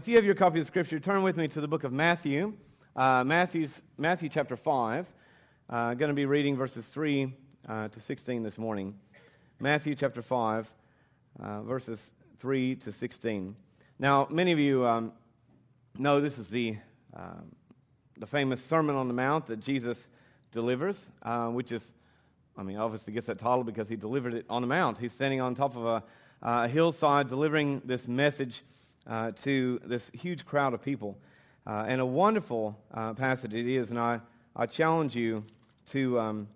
if you have your copy of Scripture, turn with me to the book of Matthew, uh, Matthew's, Matthew chapter 5. I'm uh, going to be reading verses 3 uh, to 16 this morning. Matthew chapter 5, uh, verses 3 to 16. Now, many of you um, know this is the, um, the famous Sermon on the Mount that Jesus delivers, uh, which is, I mean, obviously gets that title because he delivered it on the Mount. He's standing on top of a, a hillside delivering this message uh, to this huge crowd of people. Uh, and a wonderful uh, passage it is, and I, I challenge you to, um,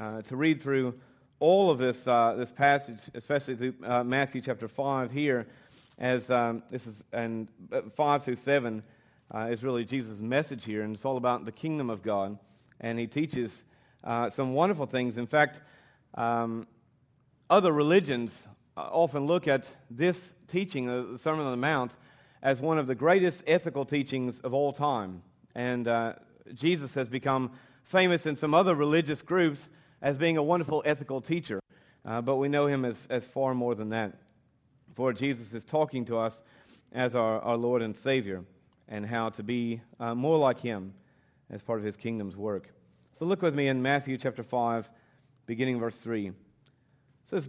uh, to read through all of this, uh, this passage, especially through uh, Matthew chapter 5 here, as um, this is, and 5 through 7 is really Jesus' message here, and it's all about the kingdom of God. And he teaches some wonderful things. In fact, um, other religions often look at this teaching, the Sermon on the Mount, as one of the greatest ethical teachings of all time. And uh, Jesus has become famous in some other religious groups as being a wonderful ethical teacher. Uh, but we know him as, as far more than that. For Jesus is talking to us as our, our Lord and Savior and how to be uh, more like him as part of his kingdom's work. So look with me in Matthew chapter 5, beginning verse 3. It says,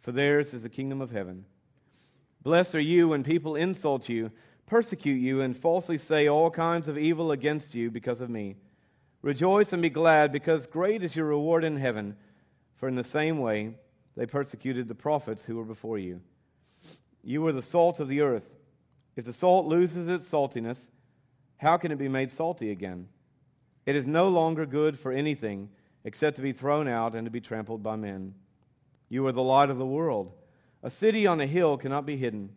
for theirs is the kingdom of heaven. Blessed are you when people insult you, persecute you, and falsely say all kinds of evil against you because of me. Rejoice and be glad, because great is your reward in heaven, for in the same way they persecuted the prophets who were before you. You are the salt of the earth. If the salt loses its saltiness, how can it be made salty again? It is no longer good for anything except to be thrown out and to be trampled by men. You are the light of the world. A city on a hill cannot be hidden.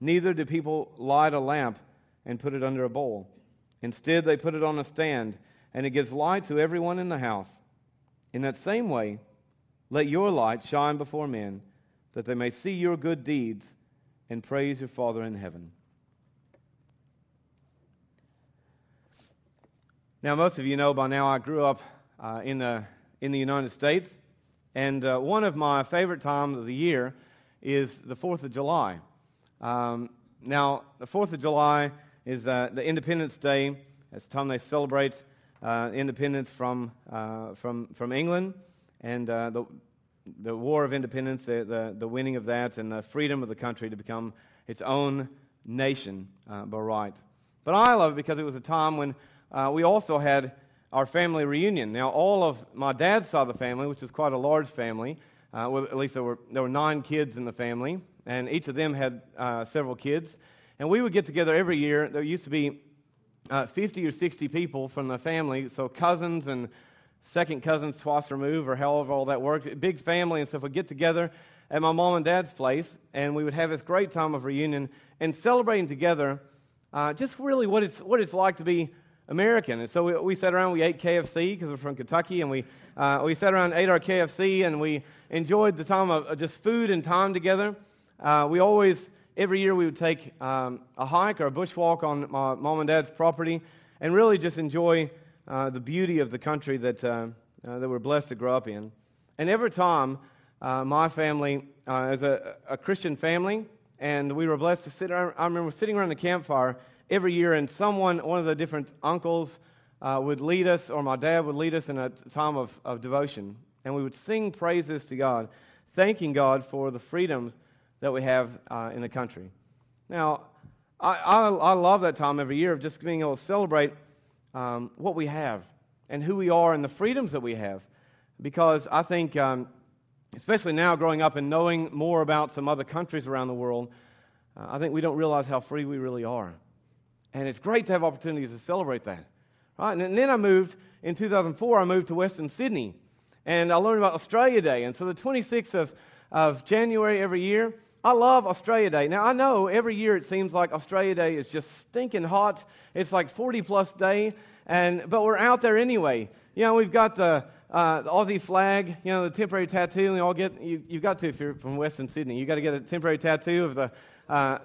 Neither do people light a lamp and put it under a bowl. Instead, they put it on a stand, and it gives light to everyone in the house. In that same way, let your light shine before men, that they may see your good deeds and praise your Father in heaven. Now, most of you know by now I grew up uh, in, the, in the United States. And uh, one of my favorite times of the year is the 4th of July. Um, now, the 4th of July is uh, the Independence Day. It's the time they celebrate uh, independence from, uh, from, from England and uh, the, the War of Independence, the, the, the, winning of that, and the freedom of the country to become its own nation uh, by right. But I love it because it was a time when we also had our family reunion. Now, all of my dad's side of the family, which is quite a large family, uh, well, at least there were, there were nine kids in the family, and each of them had uh, several kids. And we would get together every year. There used to be uh, 50 or 60 people from the family, so cousins and second cousins twice removed, or however all that worked. Big family and stuff would get together at my mom and dad's place, and we would have this great time of reunion and celebrating together uh, just really what it's, what it's like to be American. And so we, we sat around, we ate KFC because we're from Kentucky, and we, uh, we sat around, ate our KFC, and we enjoyed the time of, just food and time together. Uh, we always, every year, we would take um, a hike or a bushwalk on my mom and dad's property and really just enjoy uh, the beauty of the country that, uh, uh, that we're blessed to grow up in. And every time, uh, my family is a, a Christian family, and we were blessed to sit around, I remember sitting around the campfire every year, and someone, one of the different uncles, uh, would lead us, or my dad would lead us in a time of, of devotion. And we would sing praises to God, thanking God for the freedoms that we have uh, in the country. Now, I, I, I, love that time every year of just being able to celebrate um, what we have and who we are and the freedoms that we have. Because I think, um, especially now growing up and knowing more about some other countries around the world, uh, I think we don't realize how free we really are. And it's great to have opportunities to celebrate that. Right? And then I moved, in 2004, I moved to Western Sydney. And I learned about Australia Day. And so the 26th of, of January every year, I love Australia Day. Now, I know every year it seems like Australia Day is just stinking hot. It's like 40 plus day, and, but we're out there anyway. You know, we've got the, uh, the Aussie flag, you know, the temporary tattoo, and we all get, you, you've got to, if you're from Western Sydney, you've got to get a temporary tattoo of the, uh,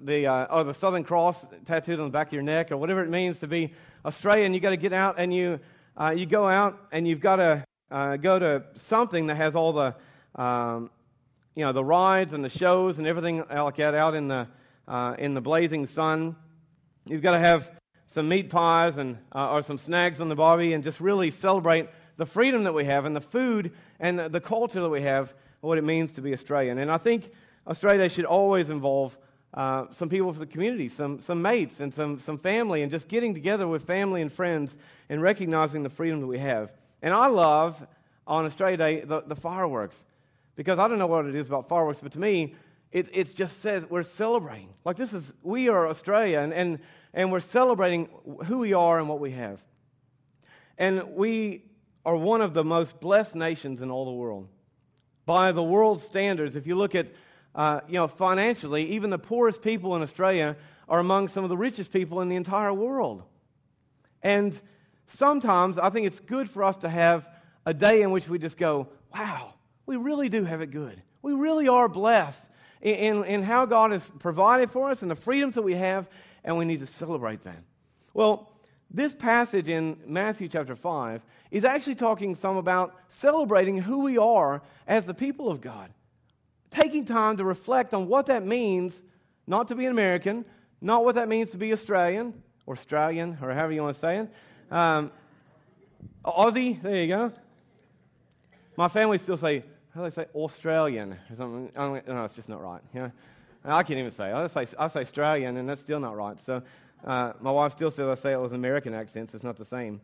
the, uh, or the Southern Cross tattooed on the back of your neck, or whatever it means to be Australian. You've got to get out and you, uh, you go out and you've got to uh, go to something that has all the, um, you know, the rides and the shows and everything like that out in the, uh, in the blazing sun. You've got to have some meat pies and, uh, or some snacks on the barbie and just really celebrate the freedom that we have and the food and the culture that we have, what it means to be Australian. And I think Australia should always involve uh, some people from the community, some, some mates, and some, some family, and just getting together with family and friends and recognizing the freedom that we have. And I love on Australia Day the, the fireworks because I don't know what it is about fireworks, but to me, it, it just says we're celebrating. Like this is, we are Australia, and, and, and we're celebrating who we are and what we have. And we are one of the most blessed nations in all the world. By the world standards, if you look at, uh, you know, financially, even the poorest people in Australia are among some of the richest people in the entire world. And sometimes I think it's good for us to have a day in which we just go, wow, we really do have it good. We really are blessed in, in, in how God has provided for us and the freedoms that we have, and we need to celebrate that. Well, this passage in Matthew chapter 5 is actually talking some about celebrating who we are as the people of God. Taking time to reflect on what that means not to be an American, not what that means to be Australian, or Australian, or however you want to say it. Um, Aussie, there you go. My family still say, how do they say Australian or something? no, it's just not right. I can't even say. I say I say Australian, and that's still not right. So uh, my wife still says I say it with an American accent. It's not the same.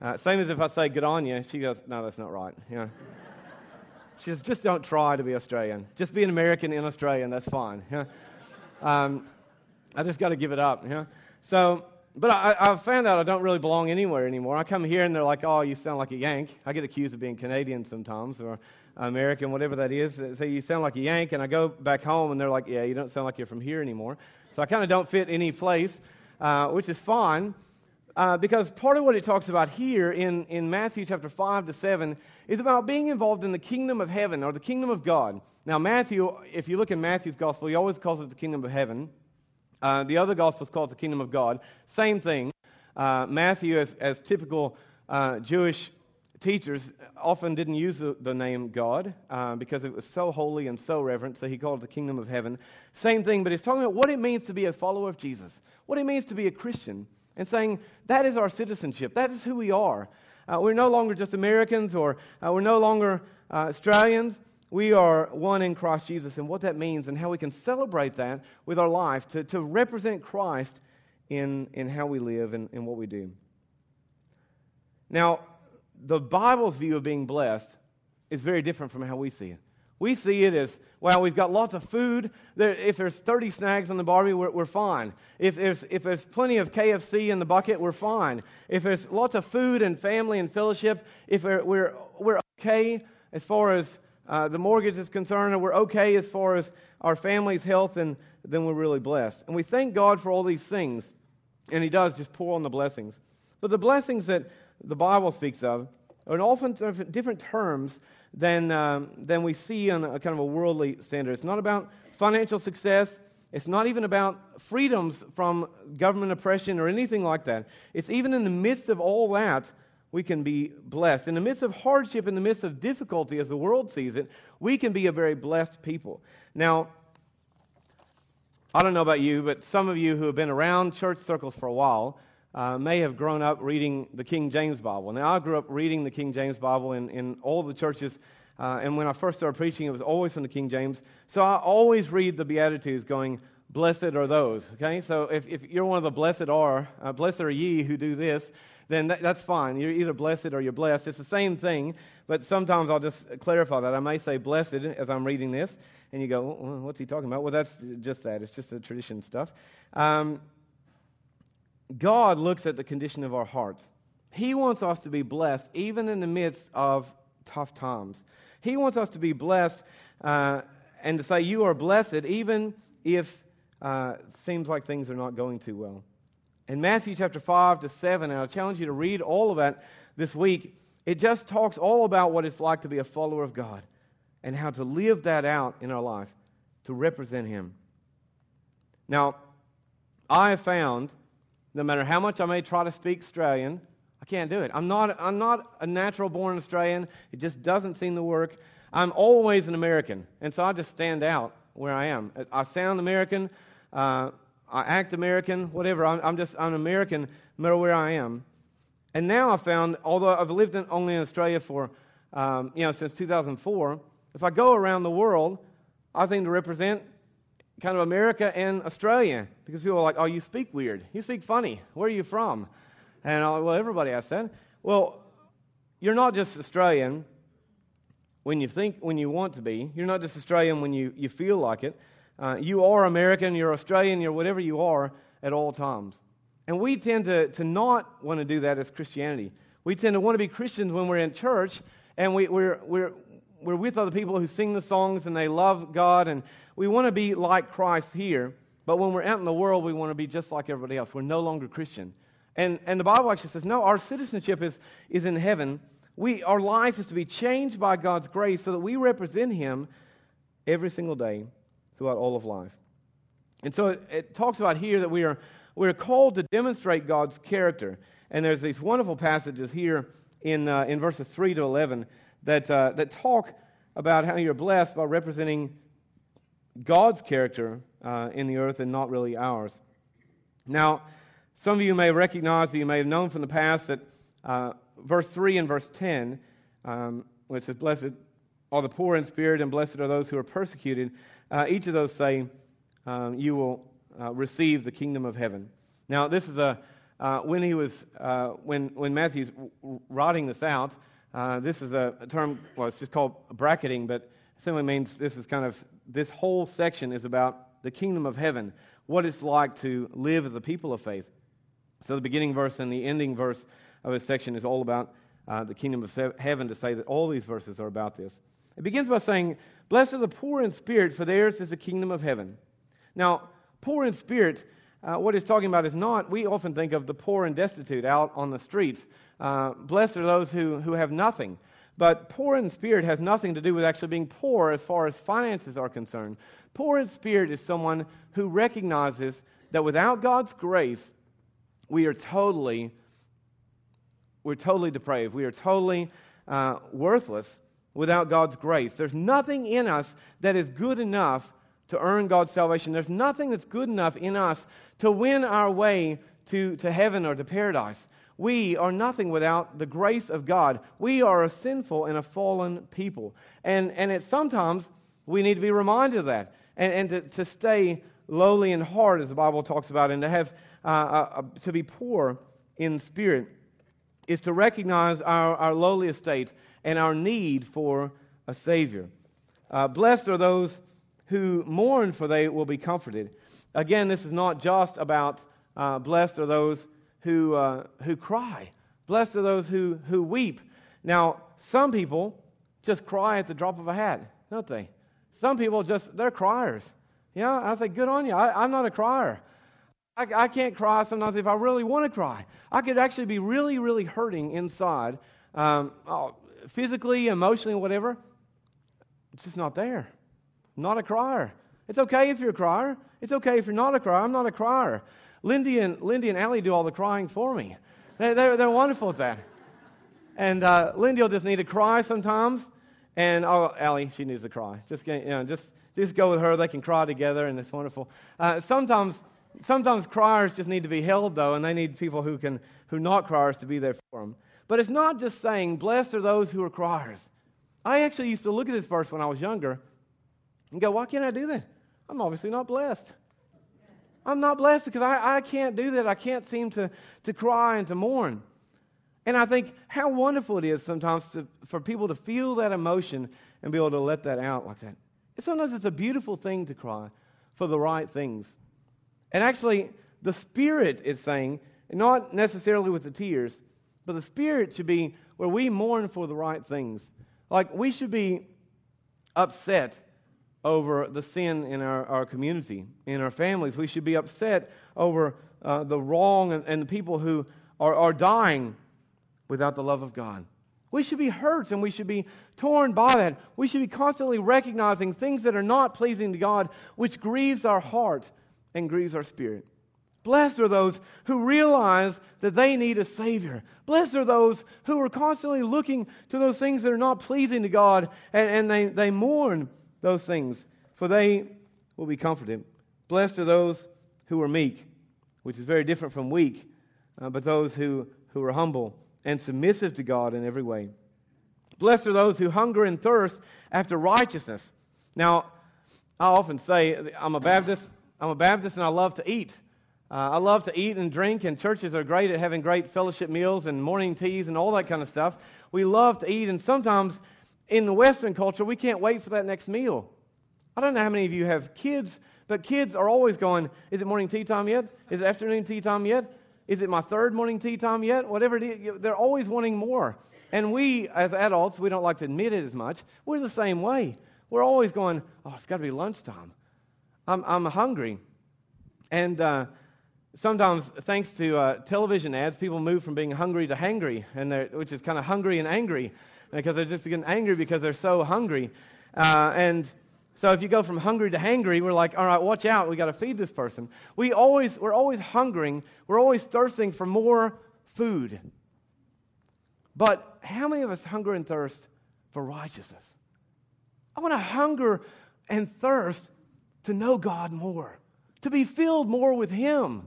Uh, same as if I say good on you. She goes, no, that's not right. She says, just don't try to be Australian. Just be an American in Australian. That's fine. Yeah. Um, I just got to give it up. Yeah. So but I, I've found out I don't really belong anywhere anymore. I come here and they're like, oh, you sound like a Yank. I get accused of being Canadian sometimes or American, whatever that is. They say you sound like a Yank. And I go back home and they're like, yeah, you don't sound like you're from here anymore. So I kind of don't fit any place, uh, which is fine. Uh, because part of what it talks about here in, in Matthew chapter 5 to 7 is about being involved in the kingdom of heaven or the kingdom of God. Now, Matthew, if you look in Matthew's gospel, he always calls it the kingdom of heaven. Uh, the other gospel is called the kingdom of God. Same thing. Uh, Matthew, as, as typical uh, Jewish teachers, often didn't use the, the name God uh, because it was so holy and so reverent, so he called it the kingdom of heaven. Same thing, but he's talking about what it means to be a follower of Jesus, what it means to be a Christian, and saying that is our citizenship, that is who we are. Uh, we're no longer just Americans or uh, we're no longer Australians we are one in Christ Jesus and what that means and how we can celebrate that with our life to, to represent Christ in, in how we live and, and what we do. Now, the Bible's view of being blessed is very different from how we see it. We see it as, well, we've got lots of food. There, if there's 30 snags on the barbie, we're, we're fine. If there's, if there's plenty of KFC in the bucket, we're fine. If there's lots of food and family and fellowship, if we're, we're, we're okay as far as uh, the mortgage is concerned and we're okay as far as our family's health, and then we're really blessed. And we thank God for all these things, and He does just pour on the blessings. But the blessings that the Bible speaks of in often different terms than, um, than we see on a kind of a worldly standard. It's not about financial success. It's not even about freedoms from government oppression or anything like that. It's even in the midst of all that we can be blessed. In the midst of hardship, in the midst of difficulty, as the world sees it, we can be a very blessed people. Now, I don't know about you, but some of you who have been around church circles for a while uh, may have grown up reading the King James Bible. Now, I grew up reading the King James Bible in, in all the churches, uh, and when I first started preaching, it was always from the King James. So I always read the Beatitudes going, Blessed are those. Okay? So if, if you're one of the blessed are, uh, blessed are ye who do this, then that, that's fine. You're either blessed or you're blessed. It's the same thing, but sometimes I'll just clarify that. I may say blessed as I'm reading this, and you go, well, what's he talking about? Well, that's just that. It's just the tradition stuff. Um, God looks at the condition of our hearts. He wants us to be blessed even in the midst of tough times. He wants us to be blessed uh, and to say you are blessed even if uh, seems like things are not going too well. In Matthew chapter 5 to 7, and I challenge you to read all of that this week, it just talks all about what it's like to be a follower of God and how to live that out in our life to represent Him. Now, I have found, no matter how much I may try to speak Australian, I can't do it. I'm not, I'm not a natural born Australian. It just doesn't seem to work. I'm always an American, and so I just stand out where I am. I sound American, uh, I act American, whatever. I'm, I'm, just I'm American no matter where I am. And now I found, although I've lived in, only in Australia for, um, you know, since 2004, if I go around the world, I seem to represent kind of America and Australia because people are like, "Oh, you speak weird. You speak funny. Where are you from?" And I, well, everybody I said, "Well, you're not just Australian when you think, when you want to be. You're not just Australian when you, you feel like it. Uh, you are American, you're Australian, you're whatever you are at all times. And we tend to, to not want to do that as Christianity. We tend to want to be Christians when we're in church and we, we're, we're, we're with other people who sing the songs and they love God and we want to be like Christ here. But when we're out in the world, we want to be just like everybody else. We're no longer Christian. And, and the Bible actually says, no, our citizenship is, is in heaven we, our life is to be changed by God's grace so that we represent Him every single day throughout all of life. And so it, it talks about here that we are, we are called to demonstrate God's character. And there's these wonderful passages here in, uh, in verses 3 to 11 that, uh, that talk about how you're blessed by representing God's character uh, in the earth and not really ours. Now, some of you may recognize, or you may have known from the past, that uh, verse 3 and verse 10, um, it says, Blessed are the poor in spirit, and blessed are those who are persecuted, uh, each of those say, um, You will uh, receive the kingdom of heaven. Now, this is a, uh, when he was, uh, when, when Matthew's writing this out, this is a, a term, well, it's just called bracketing, but simply means this is kind of, this whole section is about the kingdom of heaven, what it's like to live as a people of faith. So the beginning verse and the ending verse of this section is all about uh, the kingdom of heaven to say that all these verses are about this. It begins by saying, Blessed are the poor in spirit, for theirs is the kingdom of heaven. Now, poor in spirit, uh, what he's talking about is not, we often think of the poor and destitute out on the streets. Uh, blessed are those who, who have nothing. But poor in spirit has nothing to do with actually being poor as far as finances are concerned. Poor in spirit is someone who recognizes that without God's grace, we are totally we're totally depraved. We are totally uh, worthless without God's grace. There's nothing in us that is good enough to earn God's salvation. There's nothing that's good enough in us to win our way to, to heaven or to paradise. We are nothing without the grace of God. We are a sinful and a fallen people. And, and it, sometimes we need to be reminded of that and, and to, to stay lowly in heart, as the Bible talks about, and to, have, uh, uh, to be poor in spirit is to recognize our, our lowly estate and our need for a Savior. Uh, blessed are those who mourn, for they will be comforted. Again, this is not just about uh, blessed are those who, uh, who cry. Blessed are those who, who weep. Now, some people just cry at the drop of a hat, don't they? Some people just, they're criers. Yeah, I say, good on you. I, I'm not a crier. I, I can't cry sometimes if I really want to cry. I could actually be really, really hurting inside, um, oh, physically, emotionally, whatever. It's just not there. not a crier. It's okay if you're a crier. It's okay if you're not a crier. I'm not a crier. Lindy and, Lindy and Allie do all the crying for me. They, they're, they're wonderful at that. And uh, Lindy will just need to cry sometimes. And oh, Allie, she needs to cry. Just, get, you know, just, just go with her. They can cry together, and it's wonderful. Uh, sometimes Sometimes criers just need to be held, though, and they need people who can, who not criers to be there for them. But it's not just saying, blessed are those who are criers. I actually used to look at this verse when I was younger and go, why can't I do that? I'm obviously not blessed. I'm not blessed because I, I can't do that. I can't seem to, to cry and to mourn. And I think how wonderful it is sometimes to, for people to feel that emotion and be able to let that out like that. Sometimes it's a beautiful thing to cry for the right things. And actually, the Spirit is saying, not necessarily with the tears, but the Spirit should be where we mourn for the right things. Like we should be upset over the sin in our, our community, in our families. We should be upset over uh, the wrong and, and the people who are, are dying without the love of God. We should be hurt and we should be torn by that. We should be constantly recognizing things that are not pleasing to God, which grieves our heart and grieves our spirit. Blessed are those who realize that they need a Savior. Blessed are those who are constantly looking to those things that are not pleasing to God and, and they, they mourn those things, for they will be comforted. Blessed are those who are meek, which is very different from weak, uh, but those who, who are humble and submissive to God in every way. Blessed are those who hunger and thirst after righteousness. Now, I often say I'm a Baptist. I'm a Baptist, and I love to eat. Uh, I love to eat and drink, and churches are great at having great fellowship meals and morning teas and all that kind of stuff. We love to eat, and sometimes in the Western culture, we can't wait for that next meal. I don't know how many of you have kids, but kids are always going, Is it morning tea time yet? Is it afternoon tea time yet? Is it my third morning tea time yet? Whatever it is, they're always wanting more. And we, as adults, we don't like to admit it as much. We're the same way. We're always going, Oh, it's got to be lunchtime. I'm, I'm hungry. And uh, sometimes, thanks to uh, television ads, people move from being hungry to hangry, and which is kind of hungry and angry because they're just getting angry because they're so hungry. Uh, and so if you go from hungry to hangry, we're like, all right, watch out, we got to feed this person. We always, we're always hungering, we're always thirsting for more food. But how many of us hunger and thirst for righteousness? I want to hunger and thirst to know God more, to be filled more with Him.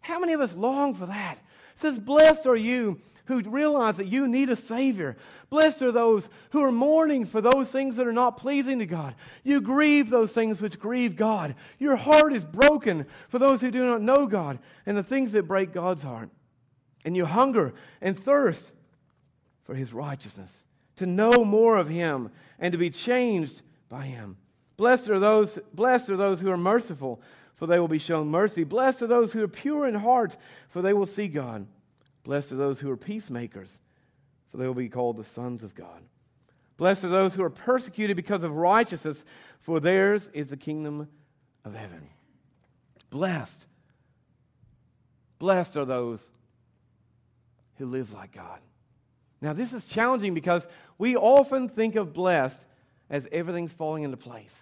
How many of us long for that? It says, Blessed are you who realize that you need a Savior. Blessed are those who are mourning for those things that are not pleasing to God. You grieve those things which grieve God. Your heart is broken for those who do not know God and the things that break God's heart. And you hunger and thirst for His righteousness, to know more of Him and to be changed by Him. Blessed are those, blessed are those who are merciful, for they will be shown mercy. Blessed are those who are pure in heart, for they will see God. Blessed are those who are peacemakers, for they will be called the sons of God. Blessed are those who are persecuted because of righteousness, for theirs is the kingdom of heaven. Blessed. Blessed are those who live like God. Now, this is challenging because we often think of blessed as everything's falling into place.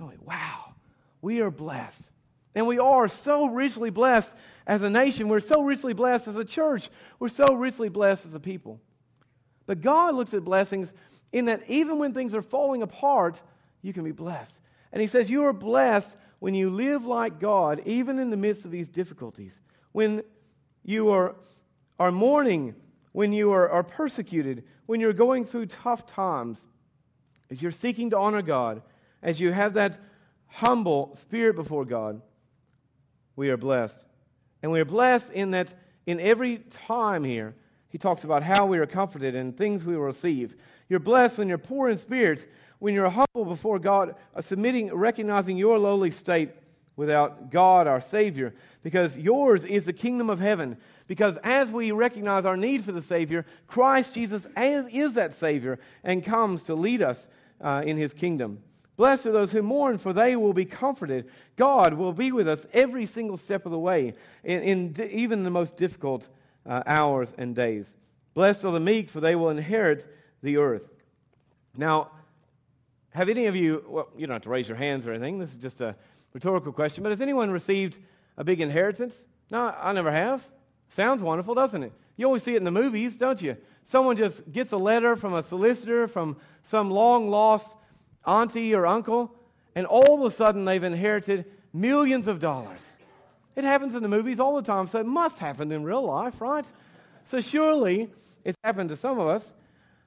Oh, wow, we are blessed. And we are so richly blessed as a nation. We're so richly blessed as a church. We're so richly blessed as a people. But God looks at blessings in that even when things are falling apart, you can be blessed. And He says, You are blessed when you live like God, even in the midst of these difficulties. When you are, are mourning, when you are, are persecuted, when you're going through tough times, as you're seeking to honor God, as you have that humble spirit before God we are blessed. And we are blessed in that in every time here, he talks about how we are comforted and things we will receive. You're blessed when you're poor in spirit, when you're humble before God, uh, submitting, recognizing your lowly state without God, our Savior, because yours is the kingdom of heaven. Because as we recognize our need for the Savior, Christ Jesus is that Savior and comes to lead us uh, in His kingdom. Blessed are those who mourn, for they will be comforted. God will be with us every single step of the way, in, in even the most difficult uh, hours and days. Blessed are the meek, for they will inherit the earth. Now, have any of you, well, you don't have to raise your hands or anything, this is just a rhetorical question, but has anyone received a big inheritance? No, I never have. Sounds wonderful, doesn't it? You always see it in the movies, don't you? Someone just gets a letter from a solicitor from some long lost auntie or uncle, and all of a sudden they've inherited millions of dollars. It happens in the movies all the time, so it must happen in real life, right? So surely it's happened to some of us.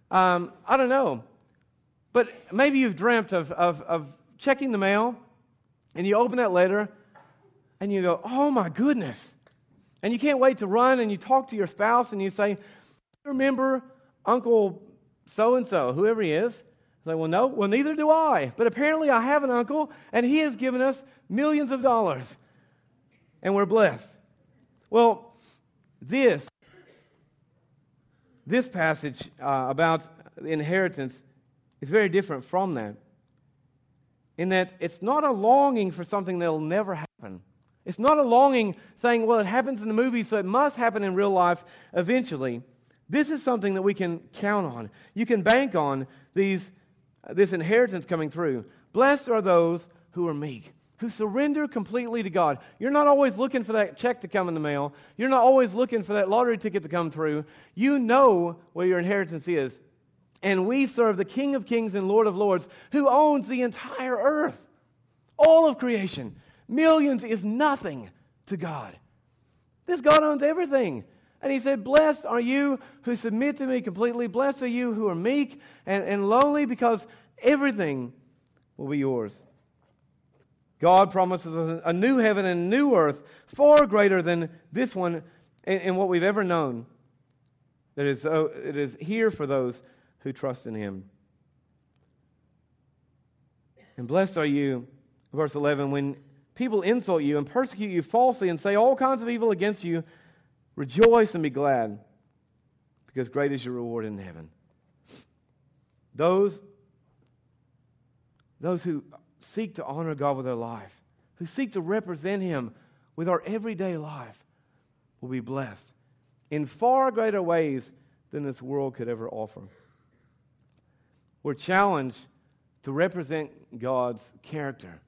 Um, I don't know. But maybe you've dreamt of, of, of checking the mail, and you open that letter, and you go, oh my goodness. And you can't wait to run, and you talk to your spouse, and you say, remember Uncle so and so, whoever he is? Like, well, no, well, neither do I. But apparently I have an uncle, and he has given us millions of dollars. And we're blessed. Well, this, this passage uh, about inheritance is very different from that. in that it's not a longing for something that'll never happen. It's not a longing saying, well, it happens in the movie, so it must happen in real life eventually. This is something that we can count on. You can bank on these, this inheritance coming through. Blessed are those who are meek, who surrender completely to God. You're not always looking for that check to come in the mail. You're not always looking for that lottery ticket to come through. You know where your inheritance is. And we serve the King of Kings and Lord of Lords who owns the entire earth, all of creation. Millions is nothing to God. This God owns everything. And he said, Blessed are you who submit to me completely. Blessed are you who are meek and, and lowly, because everything will be yours. God promises a, new heaven and a new earth, far greater than this one and, in what we've ever known. That is, uh, it is here for those who trust in him. And blessed are you, verse 11, when people insult you and persecute you falsely and say all kinds of evil against you Rejoice and be glad, because great is your reward in heaven. Those, those who seek to honor God with their life, who seek to represent Him with our everyday life, will be blessed in far greater ways than this world could ever offer. We're challenged to represent God's character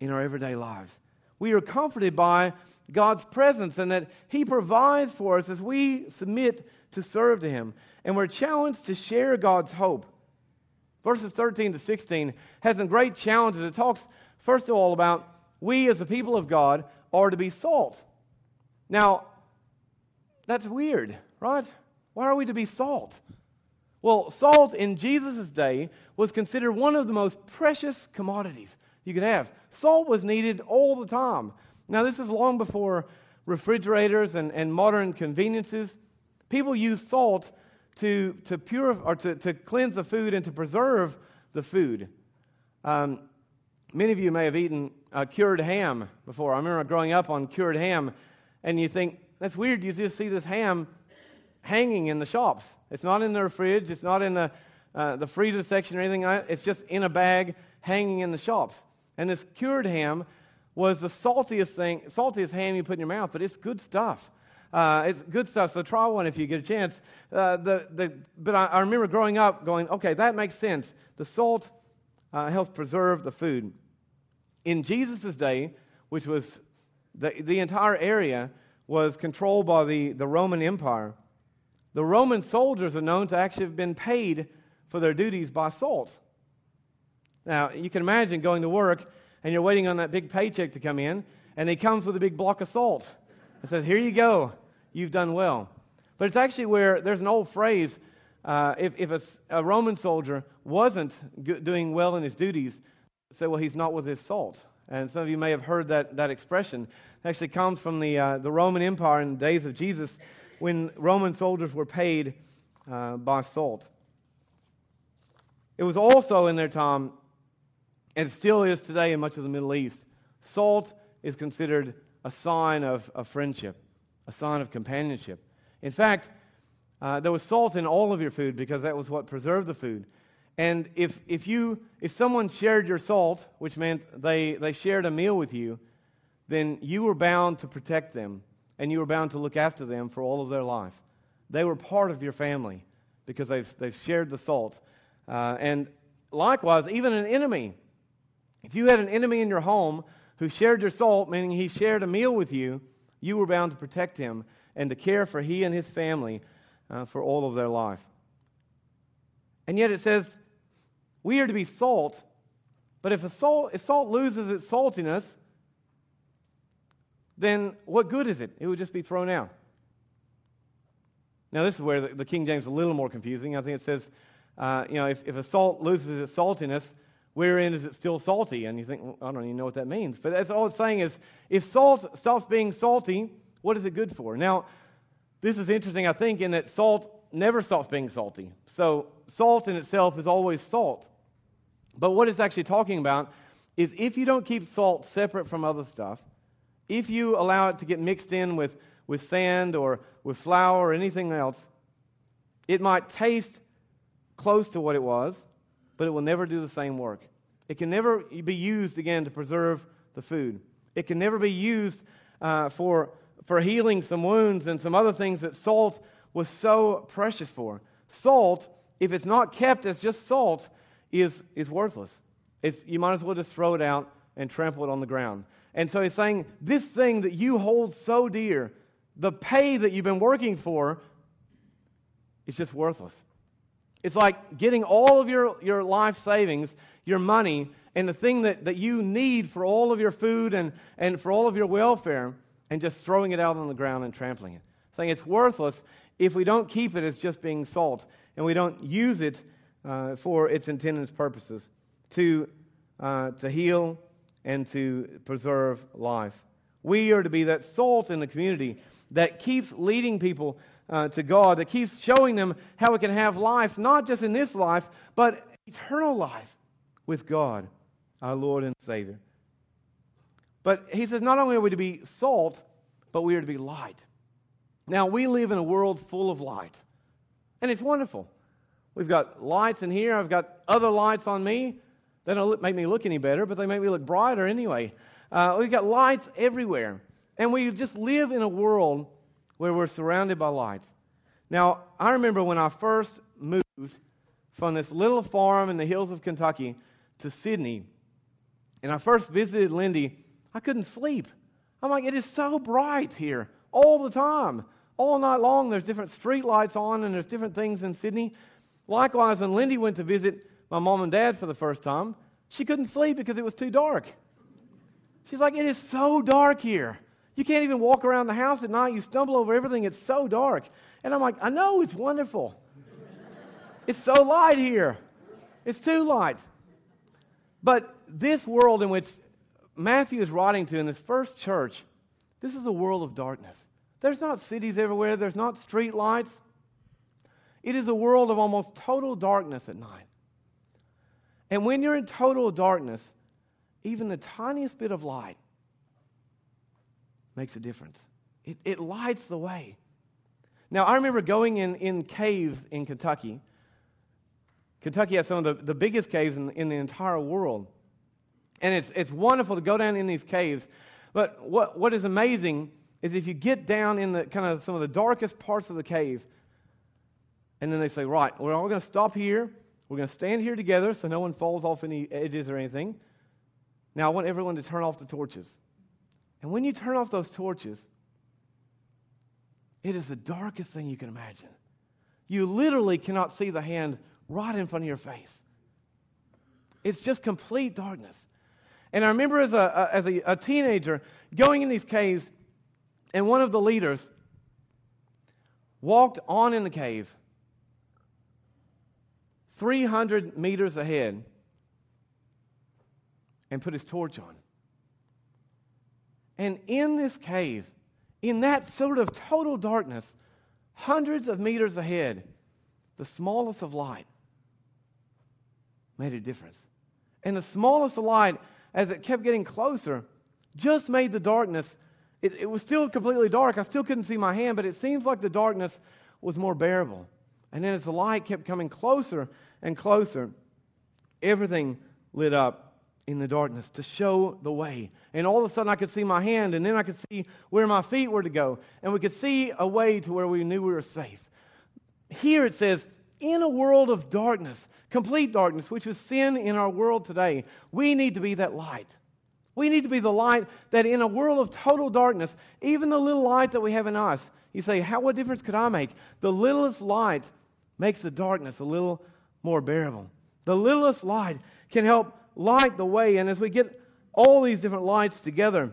in our everyday lives. We are comforted by God's presence and that He provides for us as we submit to serve to Him. And we're challenged to share God's hope. Verses 13 to 16 has some great challenges. It talks, first of all, about we as the people of God are to be salt. Now, that's weird, right? Why are we to be salt? Well, salt in Jesus' day was considered one of the most precious commodities you could have. Salt was needed all the time. Now, this is long before refrigerators and, and modern conveniences. People used salt to, to, purify, or to, to cleanse the food and to preserve the food. Um, many of you may have eaten uh, cured ham before. I remember growing up on cured ham, and you think, that's weird. You just see this ham hanging in the shops. It's not in the fridge, it's not in the, uh, the freezer section or anything. It's just in a bag hanging in the shops. And this cured ham was the saltiest thing, saltiest ham you put in your mouth, but it's good stuff. Uh, it's good stuff, so try one if you get a chance. Uh, the, the, but I, I, remember growing up going, okay, that makes sense. The salt uh, helps preserve the food. In Jesus' day, which was the, the entire area was controlled by the, the Roman Empire, the Roman soldiers are known to actually have been paid for their duties by salt. Now, you can imagine going to work and you're waiting on that big paycheck to come in, and he comes with a big block of salt and says, Here you go, you've done well. But it's actually where there's an old phrase uh, if, if a, a, Roman soldier wasn't g- doing well in his duties, say, Well, he's not with his salt. And some of you may have heard that, that expression. It actually comes from the, uh, the Roman Empire in the days of Jesus when Roman soldiers were paid uh, by salt. It was also in their time and still is today in much of the Middle East. Salt is considered a sign of, of friendship, a sign of companionship. In fact, uh, there was salt in all of your food because that was what preserved the food. And if, if, you, if someone shared your salt, which meant they, they shared a meal with you, then you were bound to protect them and you were bound to look after them for all of their life. They were part of your family because they've, they've shared the salt. Uh, and likewise, even an enemy if you had an enemy in your home who shared your salt, meaning he shared a meal with you, you were bound to protect him and to care for he and his family uh, for all of their life. And yet it says we are to be salt, but if, salt, if salt loses its saltiness, then what good is it? It would just be thrown out. Now, this is where the, the King James is a little more confusing. I think it says, uh, you know, if, if a salt loses its saltiness, wherein is it still salty? And you think, well, I don't even know what that means. But that's all it's saying is if salt stops being salty, what is it good for? Now, this is interesting, I think, in that salt never stops being salty. So, salt in itself is always salt. But what it's actually talking about is if you don't keep salt separate from other stuff, if you allow it to get mixed in with, with sand or with flour or anything else, it might taste close to what it was, but it will never do the same work. It can never be used again to preserve the food. It can never be used uh, for, for healing some wounds and some other things that salt was so precious for. Salt, if it's not kept as just salt, is, is worthless. It's, you might as well just throw it out and trample it on the ground. And so he's saying, this thing that you hold so dear, the pay that you've been working for, is just worthless. It's like getting all of your, your life savings, your money, and the thing that, that you need for all of your food and, and for all of your welfare, and just throwing it out on the ground and trampling it. Saying it's worthless if we don't keep it as just being salt and we don't use it uh, for its intended purposes to, uh, to heal and to preserve life. We are to be that salt in the community that keeps leading people uh, to God, that keeps showing them how we can have life, not just in this life, but eternal life with God, our Lord and Savior. But he says not only are we to be salt, but we are to be light. Now, we live in a world full of light, and it's wonderful. We've got lights in here, I've got other lights on me. They don't make me look any better, but they make me look brighter anyway. Uh, we've got lights everywhere. And we just live in a world where we're surrounded by lights. Now, I remember when I first moved from this little farm in the hills of Kentucky to Sydney, and I first visited Lindy, I couldn't sleep. I'm like, it is so bright here all the time. All night long, there's different street lights on, and there's different things in Sydney. Likewise, when Lindy went to visit my mom and dad for the first time, she couldn't sleep because it was too dark. She's like, It is so dark here. You can't even walk around the house at night. You stumble over everything. It's so dark. And I'm like, I know, it's wonderful. it's so light here. It's too light. But this world in which Matthew is writing to in this first church, this is a world of darkness. There's not cities everywhere, there's not street lights. It is a world of almost total darkness at night. And when you're in total darkness, even the tiniest bit of light makes a difference. It, it lights the way. Now, I remember going in, in caves in Kentucky. Kentucky has some of the, the biggest caves in, in the entire world. And it's, it's wonderful to go down in these caves. But what, what is amazing is if you get down in the kind of some of the darkest parts of the cave, and then they say, right, we're all going to stop here. We're going to stand here together so no one falls off any edges or anything. Now, I want everyone to turn off the torches. And when you turn off those torches, it is the darkest thing you can imagine. You literally cannot see the hand right in front of your face. It's just complete darkness. And I remember as a, as a, a teenager going in these caves, and one of the leaders walked on in the cave 300 meters ahead and put his torch on. And in this cave, in that sort of total darkness, hundreds of meters ahead, the smallest of light made a difference. And the smallest of light, as it kept getting closer, just made the darkness. It, it, was still completely dark. I still couldn't see my hand, but it seems like the darkness was more bearable. And then as the light kept coming closer and closer, everything lit up in the darkness to show the way. And all of a sudden, I could see my hand, and then I could see where my feet were to go. And we could see a way to where we knew we were safe. Here it says, in a world of darkness, complete darkness, which is sin in our world today, we need to be that light. We need to be the light that in a world of total darkness, even the little light that we have in us, you say, how, what difference could I make? The littlest light makes the darkness a little more bearable. The littlest light can help light the way. And as we get all these different lights together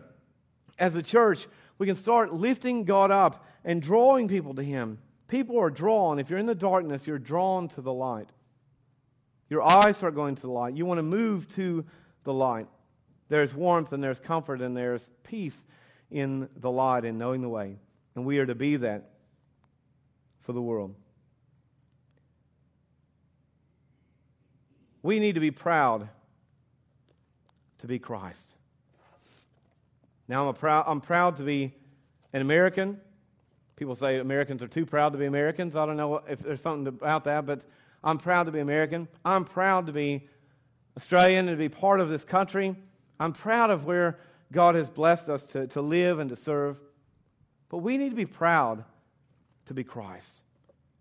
as a church, we can start lifting God up and drawing people to Him. People are drawn. If you're in the darkness, you're drawn to the light. Your eyes start going to the light. You want to move to the light. There's warmth and there's comfort and there's peace in the light and knowing the way. And we are to be that for the world. We need to be proud to be Christ. Now, I'm, a proud, I'm proud to be an American. People say Americans are too proud to be Americans. I don't know if there's something about that, but I'm proud to be American. I'm proud to be Australian and to be part of this country. I'm proud of where God has blessed us to, to live and to serve. But we need to be proud to be Christ.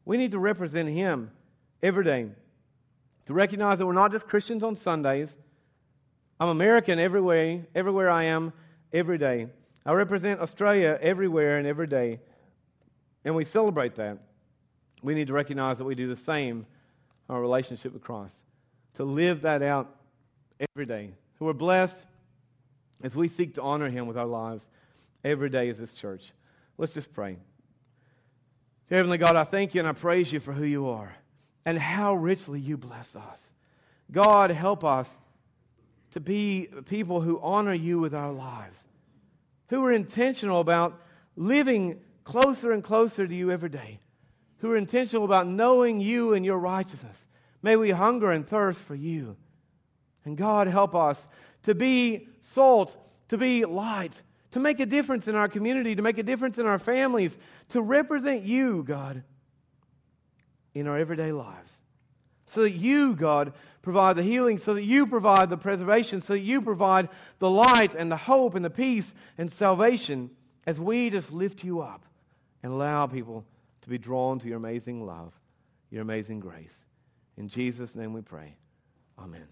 We need to represent Him every day. To recognize that we're not just Christians on Sundays. I'm American everywhere, everywhere I am, every day. I represent Australia everywhere and every day. And we celebrate that. We need to recognize that we do the same in our relationship with Christ. To live that out every day. Who are blessed as we seek to honor Him with our lives every day as this church. Let's just pray. Heavenly God, I thank you and I praise you for who you are and how richly you bless us. God, help us to be people who honor you with our lives, who are intentional about living closer and closer to you every day, who are intentional about knowing you and your righteousness. May we hunger and thirst for you. And God, help us to be salt, to be light, to make a difference in our community, to make a difference in our families, to represent you, God, in our everyday lives. So that you, God, provide the healing, so that you provide the preservation, so that you provide the light and the hope and the peace and salvation as we just lift you up and allow people to be drawn to your amazing love, your amazing grace. In Jesus' name we pray. Amen.